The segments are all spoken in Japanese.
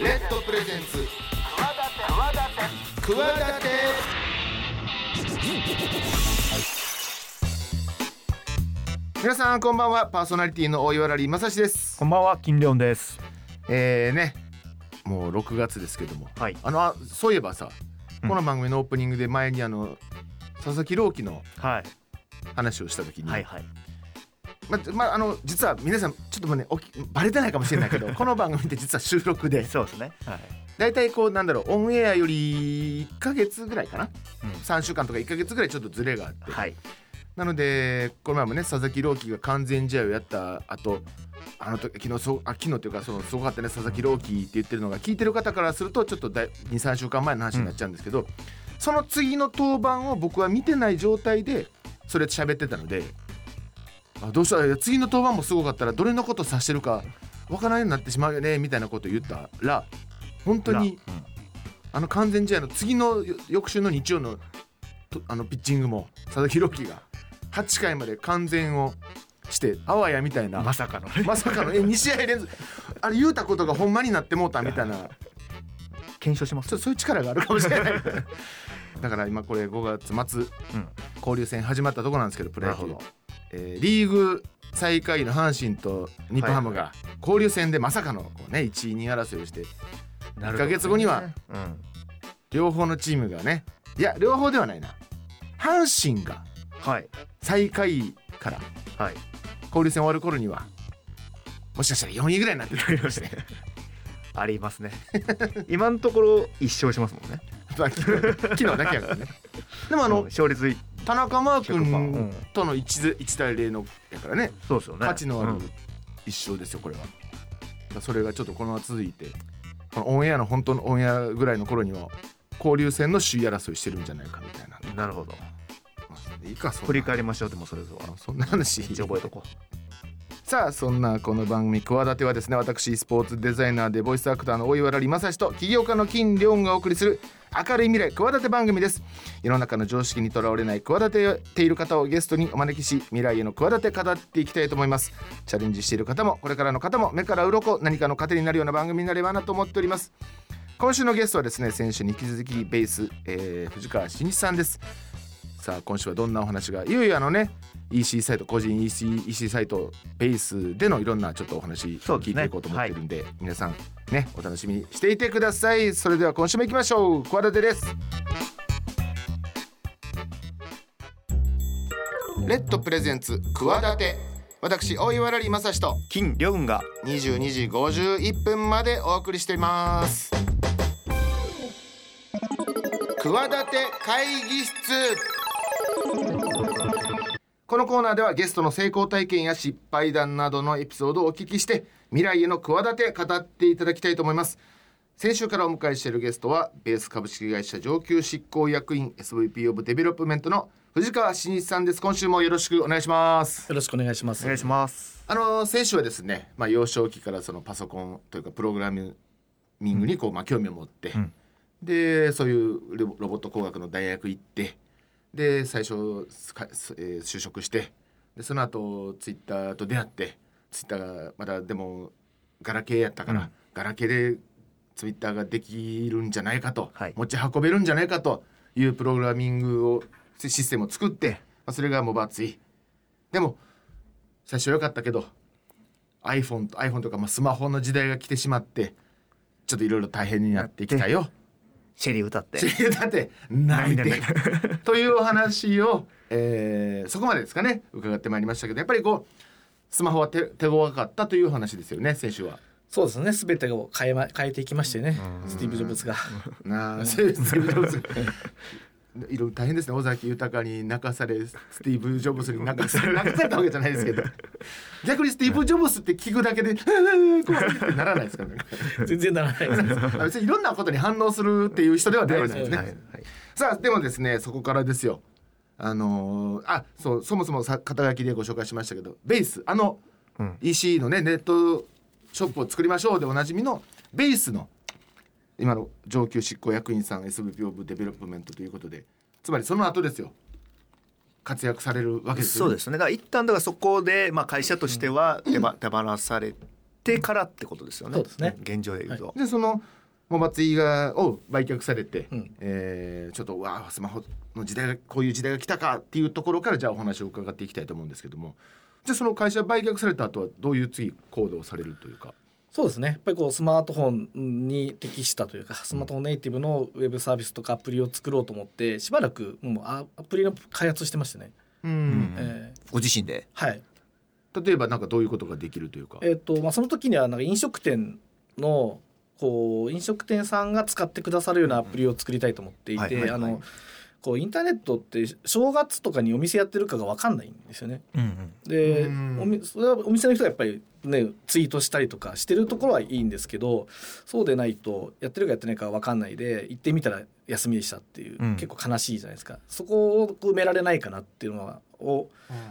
レッドプレゼンツ企て皆さんこんばんはパーソナリティの大岩良理正史ですこんばんは、金良です。えーねもう6月ですけどもはい。あのあそういえばさ、うんこの番組のオープニングで前にあの佐々木朗希のはい。話をした時に、はいはい。ままあの実は皆さんちょっともうねおきバレてないかもしれないけど この番組って実は収録でそうですね。はい。大体こうなんだろうオンエアより1ヶ月ぐらいかな？うん3週間とか1ヶ月ぐらいちょっとズレがあって、はい。なのでこの前もね佐々木朗希が完全試合をやった後あの時昨日そうあ昨日っていうかそのすごかったね佐々木朗希って言ってるのが聞いてる方からするとちょっと23週間前の話になっちゃうんですけど、その次の登板を僕は見てない状態でそれ喋ってたのであどうした？ら次の登板もすごかったらどれのこと指してるかわからないようになってしまうよねみたいなことを言ったら本当にあの完全試合の次のよ翌週の日曜のとあのピッチングも佐々木朗希が8回まで完全をしてあわやみたいなまさかのね。まさかのえ2試合連続あれ言うたことがほんまになってもうたみたいな検証します。そういう力があるかもしれない だから今これ5月末うん。交流戦始まったとこなんですけどプロ野球なるほど。えーリーグ最下位の阪神と日本ハムが交流戦でまさかのこう、ね、1位2位争いをしてなるほどね1ヶ月後には。うん。両方のチームがねいや両方ではないな阪神がはい。最下位からはい。交流戦終わる頃にはもしかしたら4位ぐらいになってるかもしれないありますね。今のところ一勝しますもんね。まあ昨日だけやからねでもあのうん勝率い田中マー100%う君んとの 1, 1対0のやからねそうですよね。価値のあるうん一勝ですよこれはだからそれがちょっとこのまま続いてこのオンエアの本当のオンエアぐらいの頃には交流戦の首位争いしてるんじゃないかみたいななるほど。まあいいか振り返りましょう。でもそれぞれ。そんな話一応覚えとこさあそんなこの番組「企て」はですね私スポーツデザイナーでボイスアクターの大岩良正史と起業家の金良がお送りする明るい未来企て番組です。世の中の常識にとらわれない企てている方をゲストにお招きし未来への企て語っていきたいと思います。チャレンジしている方もこれからの方も目から鱗何かの糧になるような番組になればなと思っております。今週のゲストはですね先週に引き続きベース、えー藤川真一さんです。さあ今週はどんなお話が？いよいよあのね EC サイト個人 EC, EC サイトベースでのいろんなちょっとお話聞いていこうと思ってるんで皆さんねお楽しみにしていてください。それでは今週も行きましょう。小和田です。レッドプレゼンツ企て私大岩良正史とう。金良が。22時51分までお送りしています。企て会議室このコーナーではゲストの成功体験や失敗談などのエピソードをお聞きして未来への企て語っていただきたいと思います先週からお迎えしているゲストはベース株式会社上級執行役員 SVP オブデベロップメントの藤川真一さんです今週もよろしくお願いしますよろしくお願いします。お願いします。あの先週はですね、まあ、幼少期からそのパソコンというかプログラミングにこう、まあ、興味を持って、んでそういうロボロボット工学の大学行ってで最初か、えー就職してでその後ツイッターと出会ってツイッターがまだでもガラケーやったから、うん。ガラケーでツイッターができるんじゃないかと、はい。持ち運べるんじゃないかというプログラミングをシステムを作って、まあ、それがモバツイ。でも最初良かったけど iPhone と iPhone とかまあスマホの時代が来てしまってちょっといろいろ大変になってきたよ。シェリー歌って。だって泣いて涙 というお話を、えーそこまでですかね伺ってまいりましたけどやっぱりこうスマホは手手強かったという話ですよね先週は。そうですね。すべてを変えま変えていきましてね。スティーブジョブズが。なあ、そうですスティーブ・ジョブズ。いろいろ大変ですね。尾崎豊に泣かされスティーブ・ジョブズに泣かされ。泣かされたわけじゃないですけど。逆にスティーブ・ジョブズって聞くだけで「怖い」ってならないですかね。全然ならないです。別にいろんなことに反応するっていう人ではないですね、はいはいさあでもですねそこからですよ。あのーあそうそもそもさ肩書きでご紹介しましたけどベースあのうん。EC のねネットショップを作りましょうでおなじみのベースの今の上級執行役員さん SVP オブデベロップメントということでつまりその後ですよ。活躍されるわけですよそうですね。だから一旦だからそこで、まあ、会社としては手,、ば手放されてからってことですよね。そうですね。現状で言うと。でそのモバツイがを売却されて、うん。えーちょっとわあスマホの時代がこういう時代が来たかっていうところからじゃあお話を伺っていきたいと思うんですけども。じゃあその会社売却された後はどういう次行動をされるというか？そうですね。やっぱりこうスマートフォンに適したというかスマートフォンネイティブのウェブサービスとかアプリを作ろうと思ってしばらくもうアアプリの開発してましてね、うん。えーご自身で？はい。例えばなんかどういうことができるというか。えーとまあ、その時にはなんか飲食店のこう飲食店さんが使ってくださるようなアプリを作りたいと思っていはいはいはい。てあのこうインターネットって正月とかにお店やってるかが分かんないんですよね。でうん。おみそれはお店の人はやっぱりねツイートしたりとかしてるところはいいんですけどそうでないとやってるかやってないか分かんないで行ってみたら休みでしたっていう、うん。結構悲しいじゃないですか。そこを埋められないかなっていうのはを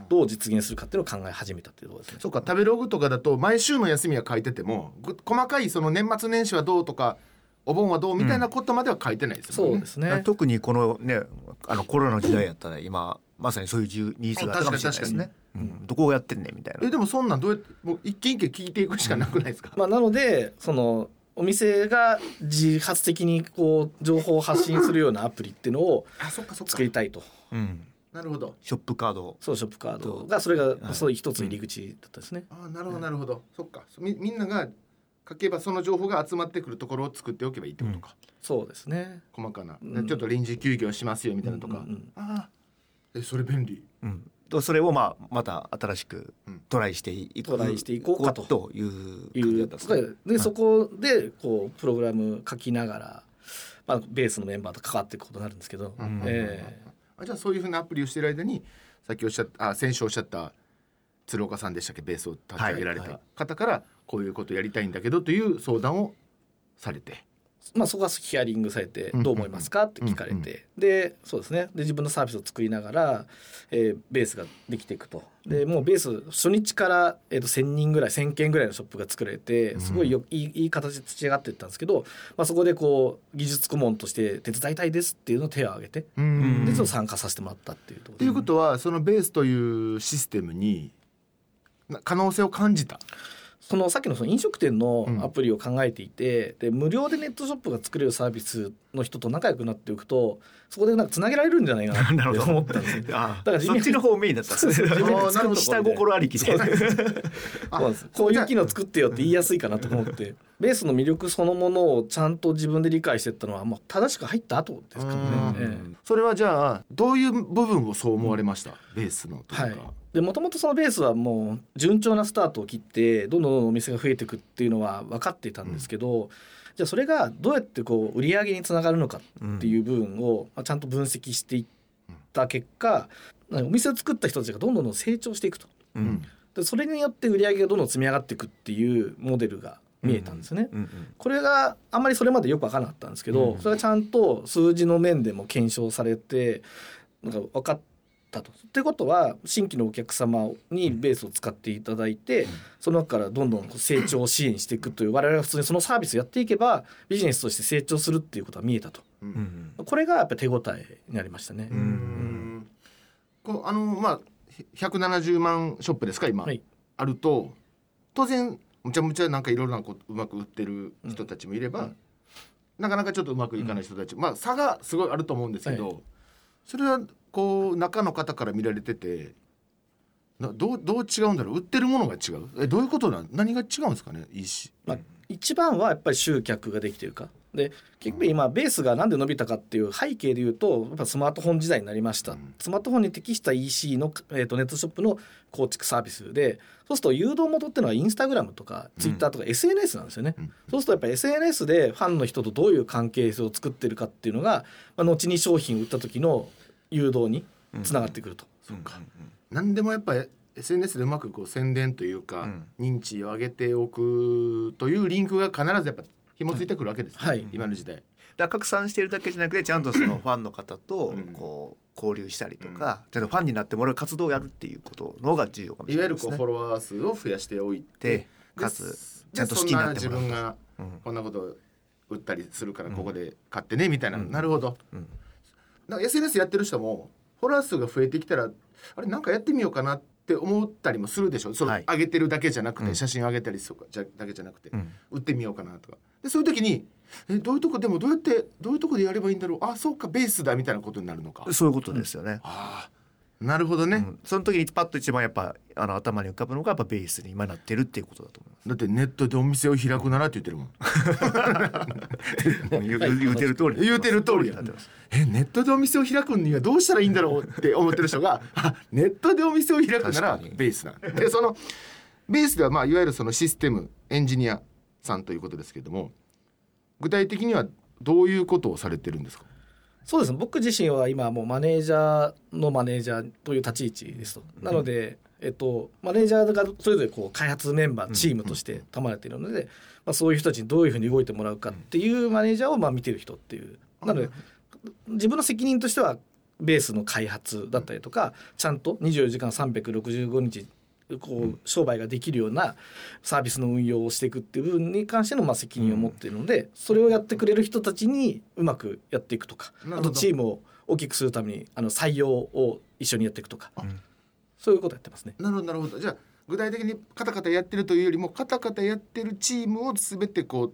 どう実現するかっていうのを考え始めたっていうところですね。そうか食べログとかだと毎週の休みは書いててもぐ細かいその年末年始はどうとかお盆はどうみたいなことまでは書いてないですもんね。そうですね。特にこのねあのコロナの時代やったら今まさにそういうじゅニーズがあったかもしれないですね。うん。どこをやってんねんみたいな。えでもそんなんどうやってもう一軒一軒聞いていくしかなくないですか、まあ、なのでそのお店が自発的にこう情報を発信するようなアプリっていうのをあそっかそっか。作りたいと。うん。なるほど。ショップカード。そうショップカードがそれがはいそういう一つ入り口だったですね。あなるほどなるほど、そっか。みみんなが書けばその情報が集まってくるところを作っておけばいいってことか、そうですね。細かな、うん。ちょっと臨時休業しますよみたいなとか、うん。うんうんああえそれ便利。うん。とそれをまあまた新しくうん。トライしていくトライしていこうかと。といういう感じだですね。でそこでこうプログラム書きながら、まあ、ベースのメンバーと関わっていくことになるんですけど、うん。えあじゃあそういうふうなアプリをしている間にさっきおっしゃったあ先週おっしゃった鶴岡さんでしたっけ？ベースを立ち上げられたはいはい。方からこういうことやりたいんだけどという相談をされて、ーまあ、そこがヒアリングされてうんどう思いますかって聞かれて、でそうですね。で自分のサービスを作りながら、えーベースができていくと。でもうベース初日から、えー、と1,000人ぐらい1,000件ぐらいのショップが作られてすごいよ、いいいい形で立ち上がっていったんですけど、まあ、そこでこう技術顧問として手伝いたいですっていうのを手を挙げてうん。でちょ参加させてもらったっていうところっていうことはそのベースというシステムにな可能性を感じた？そのさっきのその飲食店のうん。アプリを考えていて、で無料でネットショップが作れるサービスの人と仲良くなっておくとそこでなんかつなげられるんじゃないかな なるほど。って思ったんですね。あだからそっちの方メインだったんですね。下心ありきで。そうなんです。こういう機能作ってよって言いやすいかなと思って。ベースの魅力そのものをちゃんと自分で理解していったのは、まあ、正しく入った後ですからね。それはじゃあどういう部分をそう思われました、ベースのというか、はい。でもともとそのベースはもう順調なスタートを切ってどんどんどんどんお店が増えていくっていうのは分かっていたんですけど、じゃあそれがどうやってこう売り上げにつながるのかっていう部分をまあちゃんと分析していった結果お店を作った人たちがどんどん成長していくと。ううん。んでそれによって売り上げがどんどん積み上がっていくっていうモデルが見えたんですよね。うんうんこれがあんまりそれまでよく分からなかったんですけど、うん。それがちゃんと数字の面でも検証されてなんか分かったと。ってことは新規のお客様にベースを使っていただいて、その中からどんどん成長を支援していくという我々が普通にそのサービスをやっていけばビジネスとして成長するっていうことが見えたと。ううん。んこれがやっぱり手応えになりましたね。うーん。こうあのまあ170万ショップですか今、はい。あると当然むちゃむちゃなんかいろいろなこううまく売ってる人たちもいれば、うん。なかなかちょっとうまくいかない人たち、まあ差がすごいあると思うんですけど、はそれはこう中の方から見られててなどうどう違うんだろう？売ってるものが違う？えどういうことなん何が違うんですかね？いいし。まあ、一番はやっぱり集客ができてるか。で結局今ベースがなんで伸びたかっていう背景で言うとやっぱスマートフォン時代になりました、うん。スマートフォンに適した EC の、えー、とネットショップの構築サービスでそうすると誘導元っていうのはインスタグラムとかツイッターとか SNS なんですよね、うん。そうするとやっぱり SNS でファンの人とどういう関係性を作ってるかっていうのが、まあ、後に商品を売った時の誘導につながってくると。そうか。何でもやっぱり SNS でうまくこう宣伝というか、うん。認知を上げておくというリンクが必ずやっぱ紐付いてくるわけですね、はい。今の時代。だ拡散してるだけじゃなくてちゃんとそのファンの方とうん。こう交流したりとか、ちゃんとファンになってもらう活動をやるっていうことの方が重要かもしいわれないですね。ゆるこうフォロワー数を増やしておいてでかつちでゃんと好きになってもらう自分がうん。こんなこと売ったりするからここで買ってねみたいな、なるほど。うんだから SNS やってる人もフォロワー数が増えてきたらあれなんかやってみようかなっって思ったりもするでしょ？そのはい。上げてるだけじゃなくて、うん。写真上げたりとかじゃだけじゃなくて、うん。売ってみようかなとか。でそういう時にえどういうとこでもどうやってどういうとこでやればいいんだろう？あそうかベースだみたいなことになるのか。そういうことですよね。ああなるほどね、うん。その時にパッと一番やっぱあの頭に浮かぶのがやっぱベースに今なってるっていうことだと思いだってネットでお店を開くならって言ってるもん。ま す。言うてる通り。言うてる通りやなってます。えネットでお店を開くにはどうしたらいいんだろうって思ってる人があネットでお店を開くならベースなんでそのベースではまあいわゆるそのシステムエンジニアさんということですけれども具体的にはどういうことをされてるんですか？そうですね僕自身は今もうマネージャーのマネージャーという立ち位置ですと。なので、えっと、マネージャーがそれぞれこう開発メンバーチームとして賜れているので、まあ、そういう人たちにどういうふうに動いてもらうかっていうマネージャーをまあ見てる人っていう。なので自分の責任としてはベースの開発だったりとかちゃんと24時間365日こう商売ができるようなサービスの運用をしていくっていう部分に関してのまあ責任を持っているのでそれをやってくれる人たちにうまくやっていくとかあとチームを大きくするためにあの採用を一緒にやっていくとか。ん。そういうことやってますね。なるほどなるほど。じゃあ具体的にカタカタやってるというよりもカタカタやってるチームを全てこう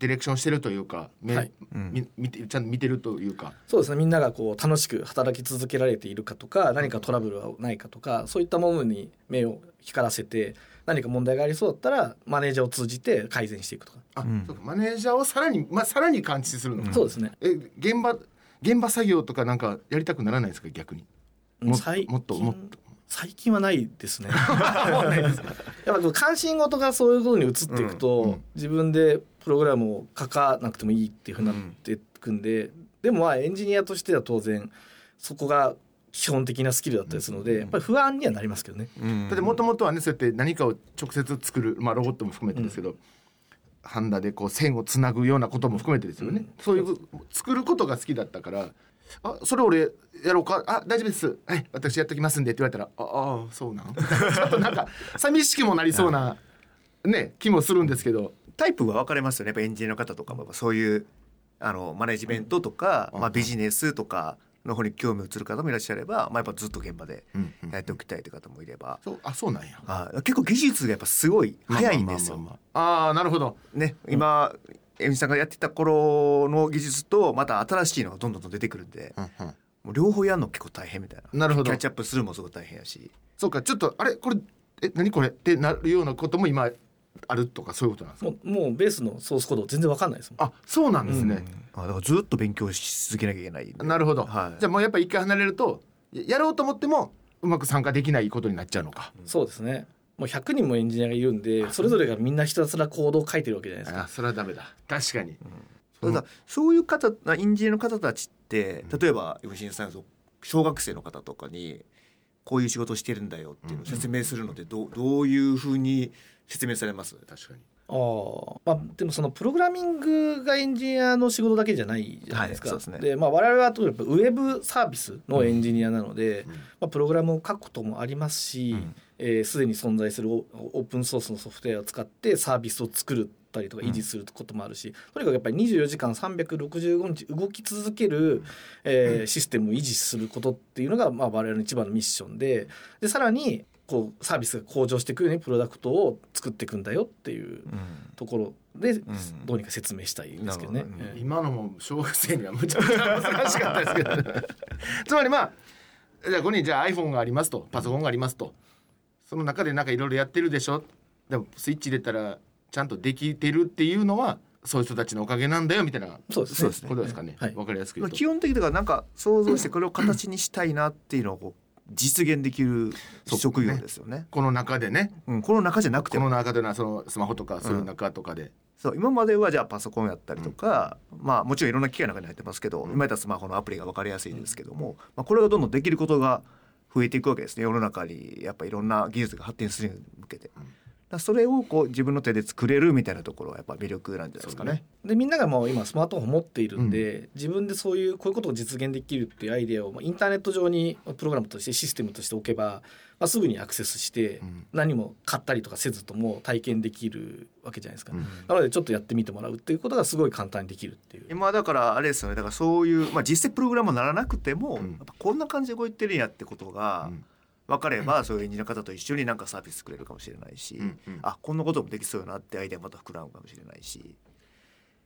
ディレクションしてるというか、めはい。うん。み見てちゃんと見てるというか。そうですね。みんながこう楽しく働き続けられているかとか何かトラブルはないかとかそういったものに目を光らせて何か問題がありそうだったらマネージャーを通じて改善していくとか、あ、うん。そうか。マネージャーをさらに、まあ、さらに感知するのか、そうですね。え現場現場作業とかなんかやりたくならないですか？逆に。も最もっと近もっと最近はないですね。やっぱ関心事がそういうことに移っていくと、うんうん。自分でプログラムを書かなくてもいいっていうふうになっていくんで、でもまあエンジニアとしては当然そこが基本的なスキルだったりするので、やっぱり不安にはなりますけどね。うん。だってもともとはねそうやって何かを直接作る、まあ、ロボットも含めてですけど、ハンダでこう線をつなぐようなことも含めてですよね、そういう作ることが好きだったから「あそれ俺やろうかあ大丈夫です。はい私やっときますんで」って言われたら「ああそうなん?」ちょっとなんか寂しくもなりそうな、ね気もするんですけど。タイプが分かれますよね。やっぱエンジニアの方とかもそういうあのマネジメントとか、うん。まあ、ビジネスとかの方に興味を移る方もいらっしゃれば、まあ、やっぱずっと現場でうんうんやっておきたいという方もいれば、そうあそうなんや。あ結構技術がやっぱすごい早いんですよ。まあまあまあなるほど。ね今エミさんがやってた頃の技術とまた新しいのがどんどんと出てくるんでうんうん。もう両方やるの結構大変みたいな。なるほど。キャッチアップするのもすごい大変やし。そうかちょっとあれこれえ何これ？ってなるようなことも今あるとかそういうことなんですか？もうもうベースのソースコード全然わかんないですもん。あそうなんですね、あだからずっと勉強し続けなきゃいけないなるほど、はい。じゃあもうやっぱ一回離れるとややろうと思ってもうまく参加できないことになっちゃうのか、そうですね。もう100人もエンジニアがいるんでそれぞれがみんなひたすらコードを書いてるわけじゃないですか。あそれはダメだ。確かに、ただそういう方エンジニアの方たちって例えば吉井さんが小学生の方とかにこういう仕事してるんだよっていうのを説明するのでどうどういうふうに説明されます？確かに。ああまあでもそのプログラミングがエンジニアの仕事だけじゃないじゃないですか。はいそうですね。まあ我々はとやっぱウェブサービスのエンジニアなので、うん。まあ、プログラムを書くこともありますしうんえーすで、に存在するオオープンソースのソフトウェアを使ってサービスを作るたりとか維持することもあるし、とにかくやっぱり24時間365日動き続ける、えーシステムを維持することっていうのが、まあ、我々の一番のミッションででさらにこうサービスが向上していくようにプロダクトを作っていくんだよっていうところで、ん。どうにか説明したいんですけどね。ど。ええ今のも小学生にはむちゃくちゃ難しかったですけど つまりまあじゃあここにじゃあ iPhone がありますとパソコンがありますとその中でなんかいろいろやってるでしょ？でもスイッチ入れたらちゃんとできてるっていうのはそういう人たちのおかげなんだよみたいなそうです。ねそうですね。ことですかね、はい。わかりやすく言うと。基本的とかなんか想像してこれを形にしたいなっていうのをこう実現できる職業ですよね。この中でね。うん、この中じゃなくても。この中でのそのスマホとかそういう中とかで、そう今まではじゃあパソコンやったりとか、まあもちろんいろんな機械の中に入ってますけど、今やったらスマホのアプリが分かりやすいですけども、まあ、これがどんどんできることが増えていくわけですね世の中にやっぱいろんな技術が発展するに向けて。だそれをこう自分の手で作れるみたいなところはやっぱ魅力なんじゃないですかね。でみんながもう今スマートフォンを持っているんで、自分でそういうこういうことを実現できるっていうアイデアをまあインターネット上にプログラムとしてシステムとしておけば、まあ、すぐにアクセスしてん。何も買ったりとかせずとも体験できるわけじゃないですか、うん。なのでちょっとやってみてもらうっていうことがすごい簡単にできるっていう。今だからあれですよね。だからそういう、まあ、実際プログラムにならなくても、うん。やっぱこんな感じで動いてるんやってことがうん。分かればそういうエンジニアの方と一緒になんかサービス作れるかもしれないし、うんうん。あこんなこともできそうよなってアイデアまた膨らむかもしれないし。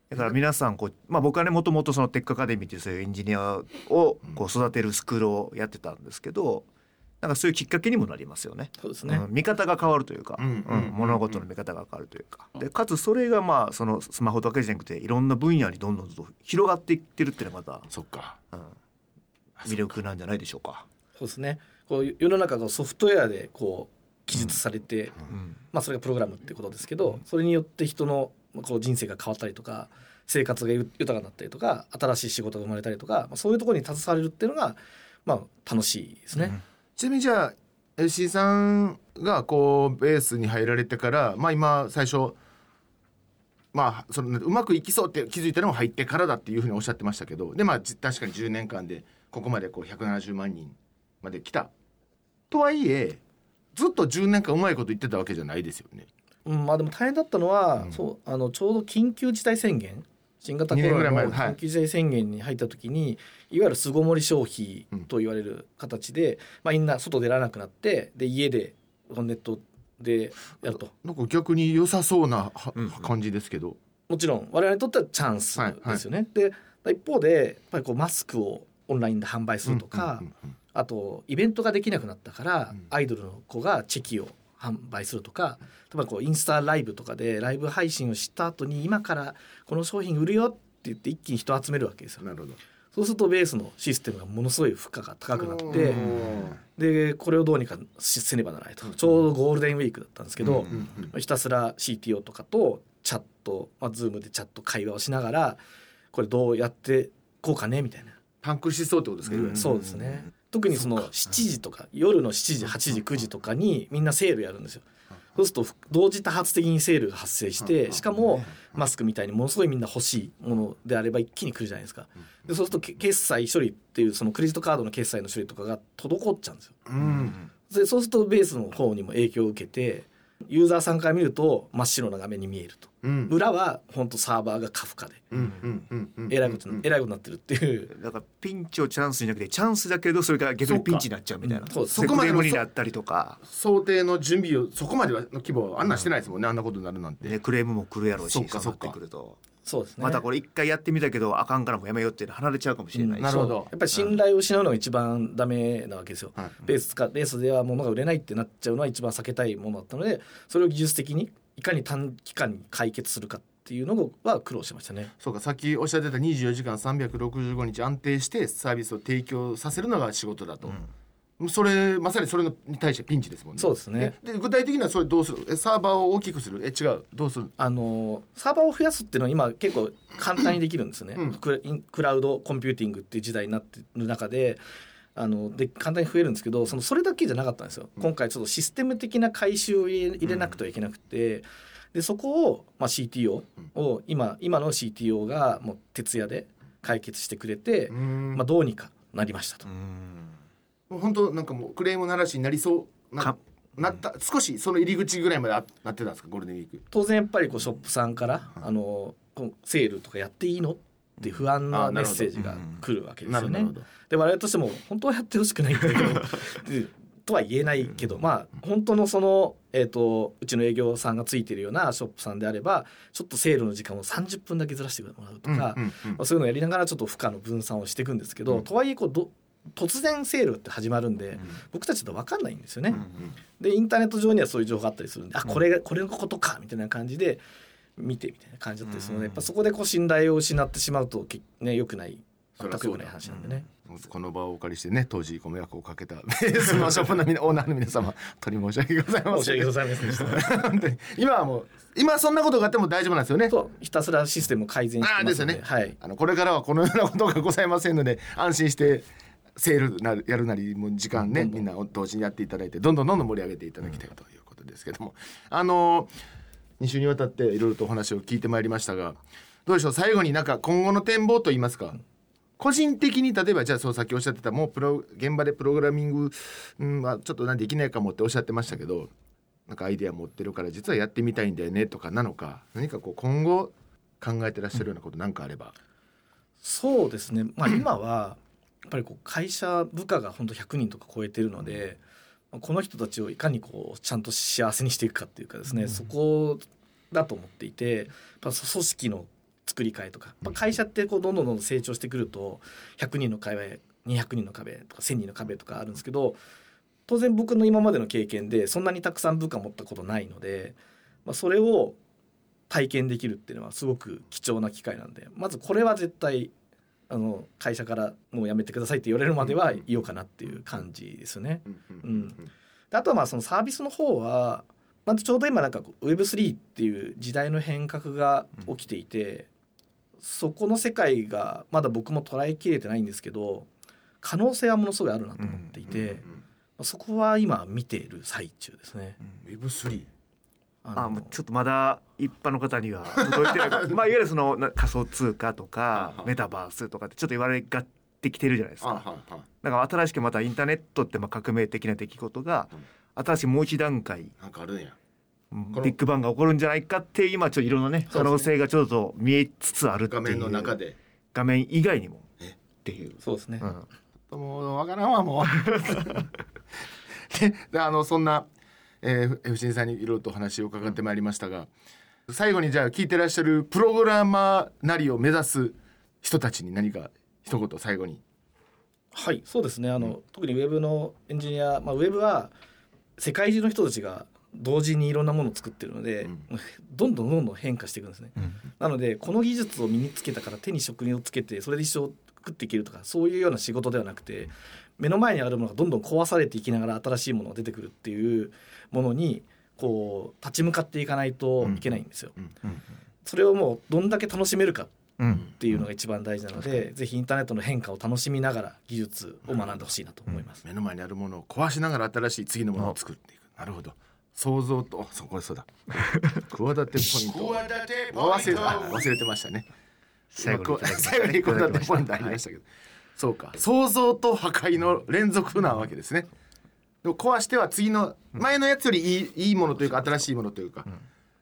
だから皆さんこう、まあ、僕はねもともとそのテックアカデミーっていうそういうエンジニアをこう育てるスクールをやってたんですけどなんかそういうきっかけにもなりますよね。そうですね、うん見方が変わるというか、うんうんうん物事の見方が変わるというか。でかつそれがまあそのスマホだけじゃなくていろんな分野にどんどんと広がっていってるっていうのがまた、そっか。うん、魅力なんじゃないでしょうか。そうですね。こう世の中がソフトウェアでこう記述されて、うんまあ、それがプログラムっていうことですけどそれによって人のこう人生が変わったりとか生活が豊かになったりとか新しい仕事が生まれたりとか、まあ、そういうところに携われるっていうのが、まあ、楽しいですね。ちなみにじゃあ LC さんがこうベースに入られてからまあ今最初まあそのうまくいきそうって気づいたのも入ってからだっていうふうにおっしゃってましたけどでまあじ確かに10年間でここまでこう170万人まで来た。とはいえずっと10年間うまいこと言ってたわけじゃないですよね。うん、まあでも大変だったのは、うん。そうあのちょうど緊急事態宣言新型コロナの緊急事態宣言に入った時に、い、わゆる巣ごもり消費と言われる形で、まあ、みんな外出られなくなってで家でネットでやるとなんか逆に良さそうなはうんうん感じですけど。もちろん我々にとってはチャンスですよね。で一方でやっぱりこうマスクをオンラインで販売するとか、うんうんうんあとイベントができなくなったから、うんアイドルの子がチェキを販売するとか例えばこうインスタライブとかでライブ配信をした後に今からこの商品売るよって言って一気に人を集めるわけですよ。なるほど。そうするとベースのシステムがものすごい負荷が高くなってうんでこれをどうにかしせねばならないと。ちょうどゴールデンウィークだったんですけど、うんうんひたすら CTO とかとチャット、まあ、Zoom でチャット会話をしながらこれどうやってこうかねみたいな、パンクしそうってことですけど、うんそうですね。特にその7時とか夜の7時8時9時とかにみんなセールやるんですよそうすると同時多発的にセールが発生してしかもマスクみたいにものすごいみんな欲しいものであれば一気に来るじゃないですか。でそうするとけ決済処理っていうそのクレジットカードの決済の処理とかが滞っちゃうんですよ。うん。でそうするとベースの方にも影響を受けてユーザーさんから見ると真っ白な画面に見えるとうん。裏は本当サーバーがカフカで。うんうんうんうんえらいことにえらいことになってるっていう。だからピンチをチャンスになくてチャンスだけどそれが逆にピンチになっちゃうみたいな。そこまでのセクレムになったりとか、想定の準備をそこまではの規模はあんなしてないですもんねあんなことになるなんて、ね、クレームも来るやろうしそっかそうなってくると。そうですね。またこれ一回やってみたけどあかんからもうやめようっていうの離れちゃうかもしれないし、なるほど。やっぱり信頼を失うのが一番ダメなわけですよ、はい。ベースかベースでは物が売れないってなっちゃうのは一番避けたいものだったのでそれを技術的にいかに短期間に解決するかっていうのは苦労しましたね。そうかさっきおっしゃってた24時間365日安定してサービスを提供させるのが仕事だと、それまさにそれのに対してピンチですもんね。そうですね。えで具体的にはそれどうする？えサーバーを大きくする？え違う。どうする？あのサーバーを増やすっていうのは今結構簡単にできるんですよね、うん。クラウドコンピューティングっていう時代になってる中であので簡単に増えるんですけどそのそれだけじゃなかったんですよ、今回ちょっとシステム的な回収を入れなくてはいけなくて、でそこを、まあ、CTO を今今の CTO がもう徹夜で解決してくれて、うん。まあ、どうにかなりましたと。もう本当なんかもうクレームならしになりそうなかなった少しその入り口ぐらいまであなってたんですかゴールデンウィーク。当然やっぱりこうショップさんから、あのセールとかやっていいのっていう不安なメッセージが来るわけですよね。で我々としても本当はやってほしくないんだけどでとは言えないけど、まあ本当のその、えー、とうちの営業さんがついてるようなショップさんであればちょっとセールの時間を30分だけずらしてもらうとか、うんうんうん。まあ、そういうのをやりながらちょっと負荷の分散をしていくんですけど、うん。とはいえこうど突然セールって始まるんで、僕たちと分かんないんですよね。うんでインターネット上にはそういう情報があったりするんで、あこれがこれのことかみたいな感じで見てみたいな感じだったりするので、やっぱそこでこう信頼を失ってしまうとけね良くない全く良くない話なんでね。この場をお借りしてね当時ご迷惑をかけた ベースのショップのオーナーの皆様本当に申し訳ございません。申し訳ございませんでした。本当に今はもう今そんなことがあっても大丈夫なんですよね。そうひたすらシステムを改善してますので、ああですよね、はい。あのこれからはこのようなことがございませんので安心してセールなるやるなりもう時間ねみんな同時にやっていただいてどんどんどんどん盛り上げていただきたいということですけども、あの2週にわたっていろいろとお話を聞いてまいりましたがどうでしょう？最後になんか今後の展望といいますか？個人的に例えばじゃあそうさっきおっしゃってたもうプロ現場でプログラミング、うんま、ちょっとなんできないかもっておっしゃってましたけどなんかアイデア持ってるから実はやってみたいんだよねとかなのか何かこう今後考えてらっしゃるようなことなんかあれば。そうですね。まあ今はやっぱりこう会社部下が本当100人とか超えてるので、この人たちをいかにこうちゃんと幸せにしていくかっていうかですね、そこだと思っていてやっぱ組織の作り替えとか、まあ、会社ってこうどんどんどんどん成長してくると100人の壁200人の壁とか1,000人の壁とかあるんですけど当然僕の今までの経験でそんなにたくさん部下持ったことないので、まあ、それを体験できるっていうのはすごく貴重な機会なんでまずこれは絶対あの会社からもうやめてくださいって言われるまでは言おうかなっていう感じですよね。うん、であとはまあそのサービスの方はまずちょうど今なんか Web3 っていう時代の変革が起きていて、そこの世界がまだ僕も捉えきれてないんですけど可能性はものすごいあるなと思っていて、そこは今見ている最中ですね。Web3 あもうちょっとまだ一般の方には届いてない まあいわゆるそのな仮想通貨とかメタバースとかってちょっと言われがってきてるじゃないですか。だから新しくまたインターネットってまあ革命的な出来事が新しいもう一段階。なんかあるんや。ビッグバンが起こるんじゃないかって今ちょっといろんなね。可能性がちょっと見えつつあるっていう。画面の中で。画面以外にも。えっていう。そうですね。うん。もうわからんわもう。でであのそんな、えー、F 新さんにいろいろとお話を伺ってまいりましたが、最後にじゃあ聞いてらっしゃるプログラマーなりを目指す人たちに何か一言最後に。はいそうですね。あの、特にウェブのエンジニア、まあ、ウェブは世界中の人たちが同時にいろんなものを作ってるので、どんどんどんどん変化していくんですね。なのでこの技術を身につけたから手に職人をつけてそれで一生食っていけるとかそういうような仕事ではなくて目の前にあるものがどんどん壊されていきながら新しいものが出てくるっていうものにこう立ち向かっていかないといけないんですよ。それをもうどんだけ楽しめるかうんっていうのが一番大事なので、ぜひインターネットの変化を楽しみながら技術を学んでほしいなと思います。目の前にあるものを壊しながら新しい次のものを作っていく。なるほど。想像とあそうこれそうだ。企てポイント忘れあ忘れてましたね。最後に企てポイントありましたけど、そうか。想像と破壊の連続なわけですね。でも壊しては次の前のやつよりいいいいものというか新しいものというか、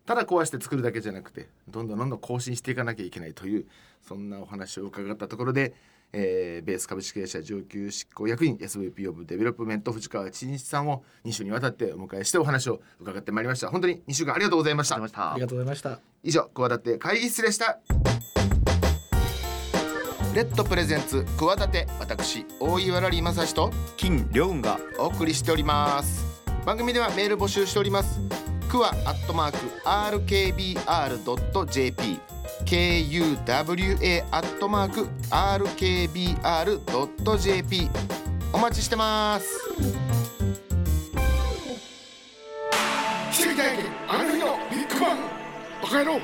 ただ壊して作るだけじゃなくてどんどんどんどん更新していかなきゃいけないというそんなお話を伺ったところで、えーベース株式会社上級執行役員 SVP オブデベロップメント藤川真一さんを2週にわたってお迎えしてお話を伺ってまいりました。本当に2週間ありがとうございました。ありがとうございました。以上企て会議室でした。レッド presents 企て私大岩良理正史と金良雲がお送りしております。番組ではメール募集しておりますクワアットマーク RKBR.jp KUWA アットマーク RKBR.jp お待ちしてます。奇跡体験あの日のビッグバン。バカ野郎。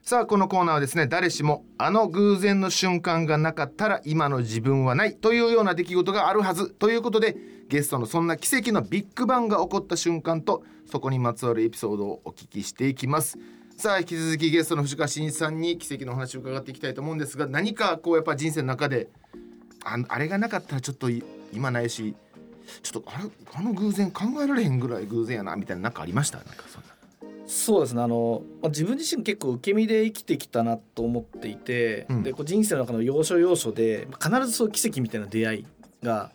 さあこのコーナーはですね誰しもあの偶然の瞬間がなかったら今の自分はないというような出来事があるはずということでゲストのそんな奇跡のビッグバンが起こった瞬間とそこにまつわるエピソードをお聞きしていきます。さあ引き続きゲストの藤川真一さんに奇跡のお話を伺っていきたいと思うんですが何かこうやっぱ人生の中でああれがなかったらちょっとい今ないしちょっとあれあの偶然考えられへんぐらい偶然やなみたいななんかありました？なんかそんな。そうですね。あの、まあ、自分自身結構受け身で生きてきたなと思っていて、うん。でこう人生の中の要所要所で必ずそう奇跡みたいな出会いが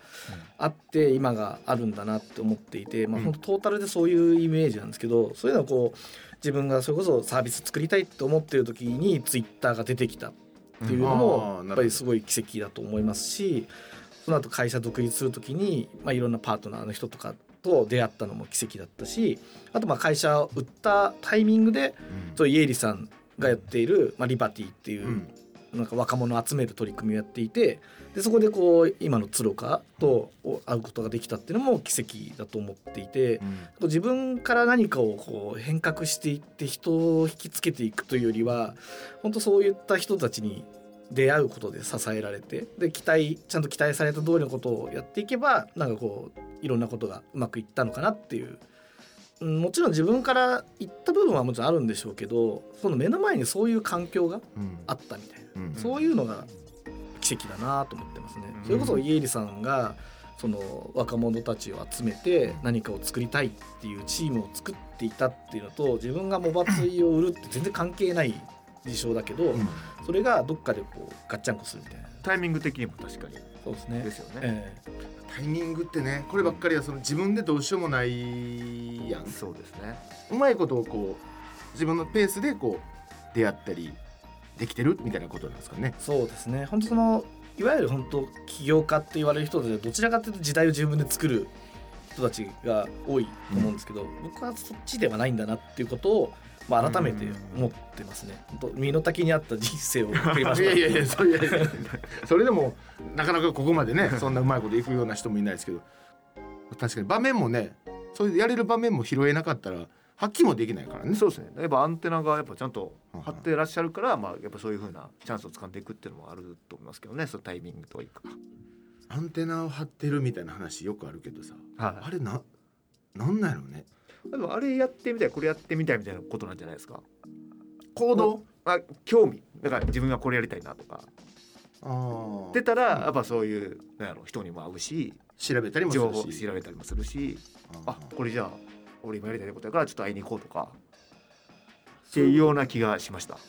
あって今があるんだなって思っていて、まあ、うん。本当トータルでそういうイメージなんですけどそういうのはこう自分がそれこそサービス作りたいと思ってる時にツイッターが出てきたっていうのもやっぱりすごい奇跡だと思いますしその後会社独立する時に、まあ、いろんなパートナーの人とかと出会ったのも奇跡だったしあとまあ会社を売ったタイミングでそうイエリさんがやっている、まあ、リバティっていう、うん。なんか若者を集める取り組みをやっていてでそこでこう今の鶴岡と会うことができたっていうのも奇跡だと思っていて。うん。自分から何かをこう変革していって人を引きつけていくというよりは本当そういった人たちに出会うことで支えられてで期待ちゃんと期待された通りのことをやっていけばなんかこういろんなことがうまくいったのかなっていう、うん、もちろん自分から言った部分はもちろんあるんでしょうけどその目の前にそういう環境がうん。あったみたいな、うん。そういうのが奇跡だなと思ってますね。うんそれこそ家入さんがその若者たちを集めて何かを作りたいっていうチームを作っていたっていうのと自分がモバツイを売るって全然関係ない事象だけど、うんそれがどっかでこうガッチャンコするみたいな。タイミング的にも確かにそうですねですよね。えタイミングってねこればっかりはその自分でどうしようもないやんそうですね。うまいことをこう自分のペースでこう出会ったりできてるみたいなことなんですかね。えそうですね。本当そのいわゆる本当起業家って言われる人でどちらかというと時代を自分で作る人たちが多いと思うんですけど、僕はそっちではないんだなっていうことを、まあ、改めて思ってますね。本当身の丈に合った人生を送りました。いやいやいやそれいやいやそれでもなかなかここまでねそんなうまいこといくような人もいないですけど。確かに場面もねそういうやれる場面も拾えなかったら発揮もできないからねそうですね。やっぱアンテナがやっぱちゃんと張ってらっしゃるから、まあやっぱそういう風なチャンスを掴んでいくっていうのもあると思いますけどね。そのタイミングというか。アンテナを張ってるみたいな話よくあるけどさはあれななんなんやろうね？い。でもあれやってみたい、これやってみたいみたいなことなんじゃないですか？行動？まあ興味。だから自分がこれやりたいなとか。あ出たらやっぱそういうなんやろ人にも会うし、調べたりもするし調べたりもするし、ああこれじゃあ俺今やりたいことやからちょっと会いに行こうとか。っていうような気がしました。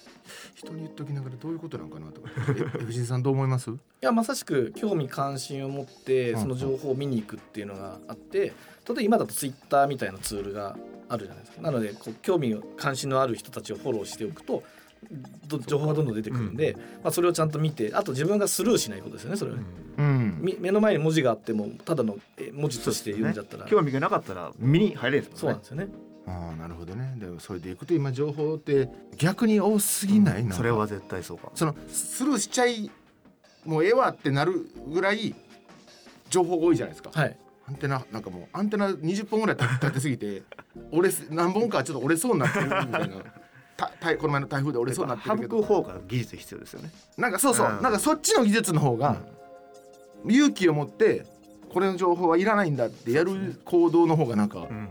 人に言っときながらどういうことなんかなと思って。え 藤井さんどう思います？いやまさしく興味関心を持ってうん。その情報を見に行くっていうのがあって例えば今だとツイッターみたいなツールがあるじゃないですか。なのでこう興味関心のある人たちをフォローしておくとど情報がどんどん出てくるんで、まあ、それをちゃんと見てあと自分がスルーしないことですよねそれは。ね、うん。み目の前に文字があってもただのえ文字として読んじゃったら。興味がなかったら見に入れるんですもんね。そうなんですよね。ああなるほどね。でもそれでいくと今情報って逆に多すぎない、なん。かそれは絶対そうか。そのスルーしちゃいもうええわってなるぐらい情報が多いじゃないですか、はい。アンテナなんかもうアンテナ20本ぐらい立てすぎて 折れす何本かちょっと折れそうになってるみたいなたたこの前の台風で折れそうになって省るけど。く方が技術必要ですよね。なんかそうそう、うん。なんかそっちの技術の方が勇気を持ってこれの情報はいらないんだってやる行動の方がなんかうん。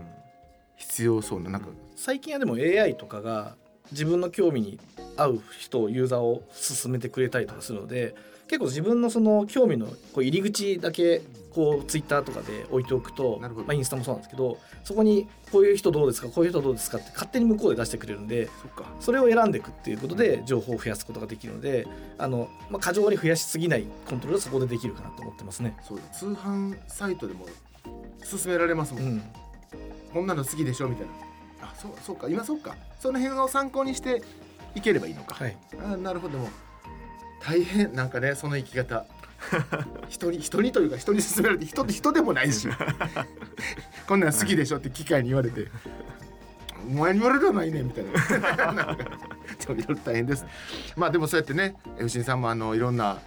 必要そうななんか。最近はでも AI とかが自分の興味に合う人をユーザーを進めてくれたりとかするので結構自分のその興味のこう入り口だけこうツイッターとかで置いておくとまあ、インスタもそうなんですけどそこにこういう人どうですかこういう人どうですかって勝手に向こうで出してくれるんでそれを選んでいくっていうことで情報を増やすことができるのであの、まあ、過剰に増やしすぎないコントロールはそこでできるかなと思ってますね。そうだ。通販サイトでも勧められますもん、うん。こんなの好きでしょみたいな。あそうそうか。今そうか。その辺を参考にしていければいいのか、はい、あなるほど。もう大変。なんかねその生き方 人に人にというか人に勧められて人人でもないし。こんなん好きでしょって機械に言われて。お前に言われるのはいいねみたいな。なんかいろいろ大変です。まあでもそうやってね吉井さんもあのいろんな、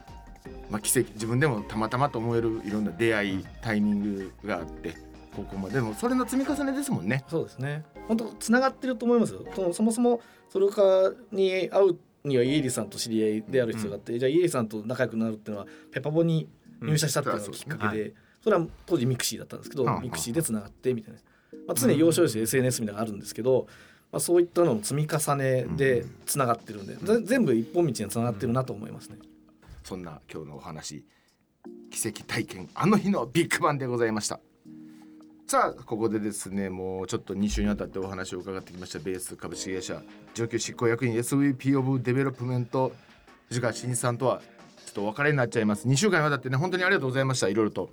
まあ、軌跡自分でもたまたまと思えるいろんな出会いタイミングがあってここまで。もそれの積み重ねですもんね。そうですね。本当つながってると思いますそそもそもそれかに会うには家入さんと知り合いである必要があって、じゃあ家入さんと仲良くなるっていうのはペパボに入社したっていうのがきっかけで、うん。それは当時 mixi だったんですけど、うん。 mixi でつながってみたいな、まあ、常に要所要所 SNS みたいなのがあるんですけど、まあ、そういったのの積み重ねでつながってるんで、ぜ全部一本道につながってるなと思いますね。そんな今日のお話奇跡体験あの日のビッグバンでございましたさあここでですねもうちょっと2週にわたってお話を伺ってきましたベース株式会社上級執行役員 SVP オブデベロップメント藤川真一さんとはちょっとお別れになっちゃいます。2週間にわたってね本当にありがとうございました。いろいろと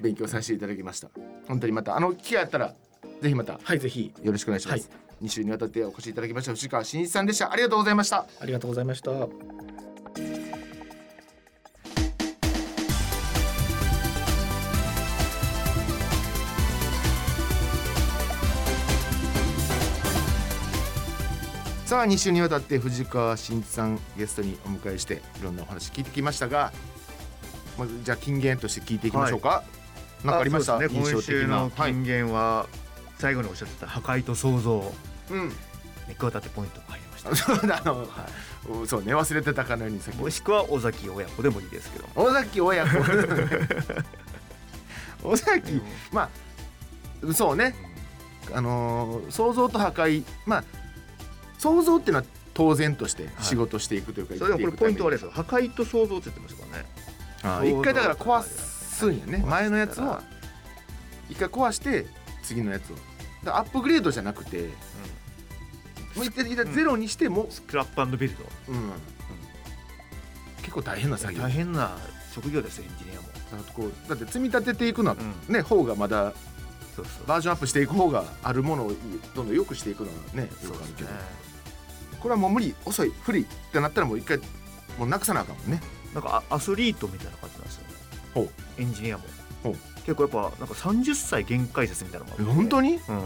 勉強させていただきました。本当にまたあの機会あったらぜひまたはいぜひ。よろしくお願いします、2週にわたってお越しいただきました藤川真一さんでした。ありがとうございました。ありがとうございました。さあ2週にわたって藤川真一さんゲストにお迎えしていろんなお話聞いてきましたがまずじゃあ金言として聞いていきましょうか、なんかありました、ね、今週の金言は最後におっしゃってた破壊と創造。うん。ネック当たってポイントが入りました、そうだあの、はそうね忘れてたかのようにさっい、きもしくは尾崎親子でも。いいですけど尾崎親子。尾崎まあそうね。あのー想像と破壊。まあ想像っていうのは当然として仕事していくというか、それでもこれポイントはあれでですよ。破壊と創造って言ってましたからね。一回だから壊すんやね。前のやつを一回壊して次のやつを。アップグレードじゃなくてもう一回ゼロにしても、スクラップビルド。うん。結構大変な作業。大変な職業ですよエンジニアも。だってこうだって積み立てていくのはうね、方がまだバージョンアップしていく方があるものをどんどん良くしていくのはねそうですねよくあるけどこれはもう無理遅い不利ってなったらもう一回もうなくさなあかんもんね。なんかあアスリートみたいな感じなんですよね。ほう。エンジニアも。ほう。結構やっぱなんか30歳限界説みたいなのがあえって。本当に？うん、だか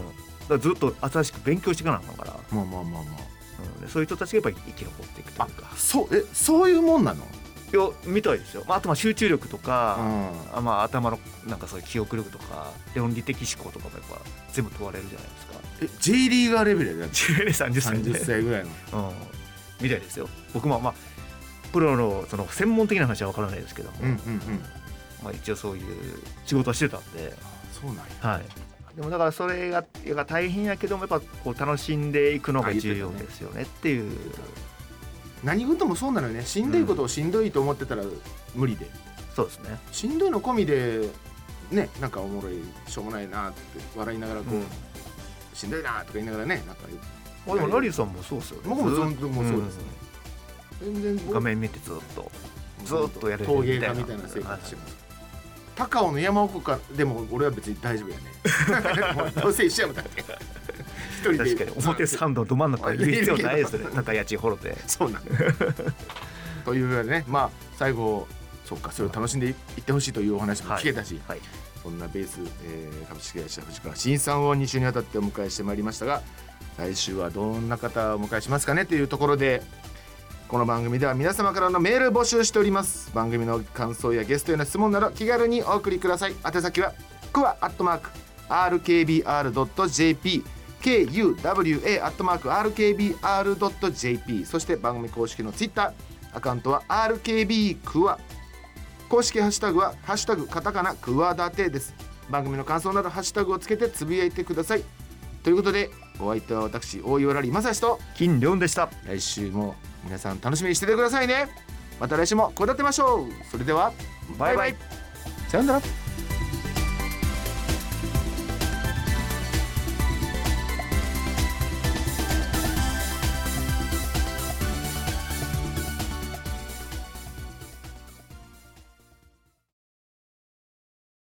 らずっと新しく勉強していかなあかんから、まあまあまあまうん、でそういう人たちがやっぱり生き残っていくというか。あそうえそういうもんなの？いやみたいですよ、まあ、あとまあ集中力とか、うあまあ、頭のなんかそういう記憶力とか論理的思考とかもやっぱ全部問われるじゃないですか。え J リーガーレベルやで。30歳で。30歳ぐらいの。うん、みたいですよ。僕もまあプロのその専門的な話は分からないですけども、うんうんうん。まあ、一応そういう仕事はしてたんで、そうなんや。はい、でもだからそれが大変やけどもやっぱこう楽しんでいくのが重要ですよねっていう何事もそうなのよね。しんどいことをしんどいと思ってたら無理で、そうですね。しんどいの込みでねなんかおもろいしょうもないなって笑いながらこう、うん。しんどいなとか言いながらねなんかまあ、でもラリーさんもそうですよね。僕もそずっともそうですね、全然うん画面見てずっとずっとやれる陶芸家みたいな生活してます。高尾の山奥かでも俺は別に大丈夫やね もうどうせ一緒やもんだって。一人で確かに表参道ど真ん中にいる必要ないですね。なんか家賃ほろで。そうなんだ というわけでねまあ最後そっかそれを楽しんでいってほしいというお話も聞けたし、はい。そんなベース、えー株式会社藤川新さんを2週にわたってお迎えしてまいりましたが来週はどんな方をお迎えしますかねというところでこの番組では皆様からのメール募集しております番組の感想やゲストへの質問など気軽にお送りください宛先はクワアットマーク RKBR.jp KUWA アットマーク RKBR.jp そして番組公式のツイッターアカウントは RKB クワ公式ハッシュタグは「ハッシュタグカタカナクワダテ」です。番組の感想などハッシュタグをつけてつぶやいてください。ということでお相手は私大岩良理正史と金良でした。来週も皆さん楽しみにしててくださいね。また来週もこうだってましょう。それではバイバイ。さよなら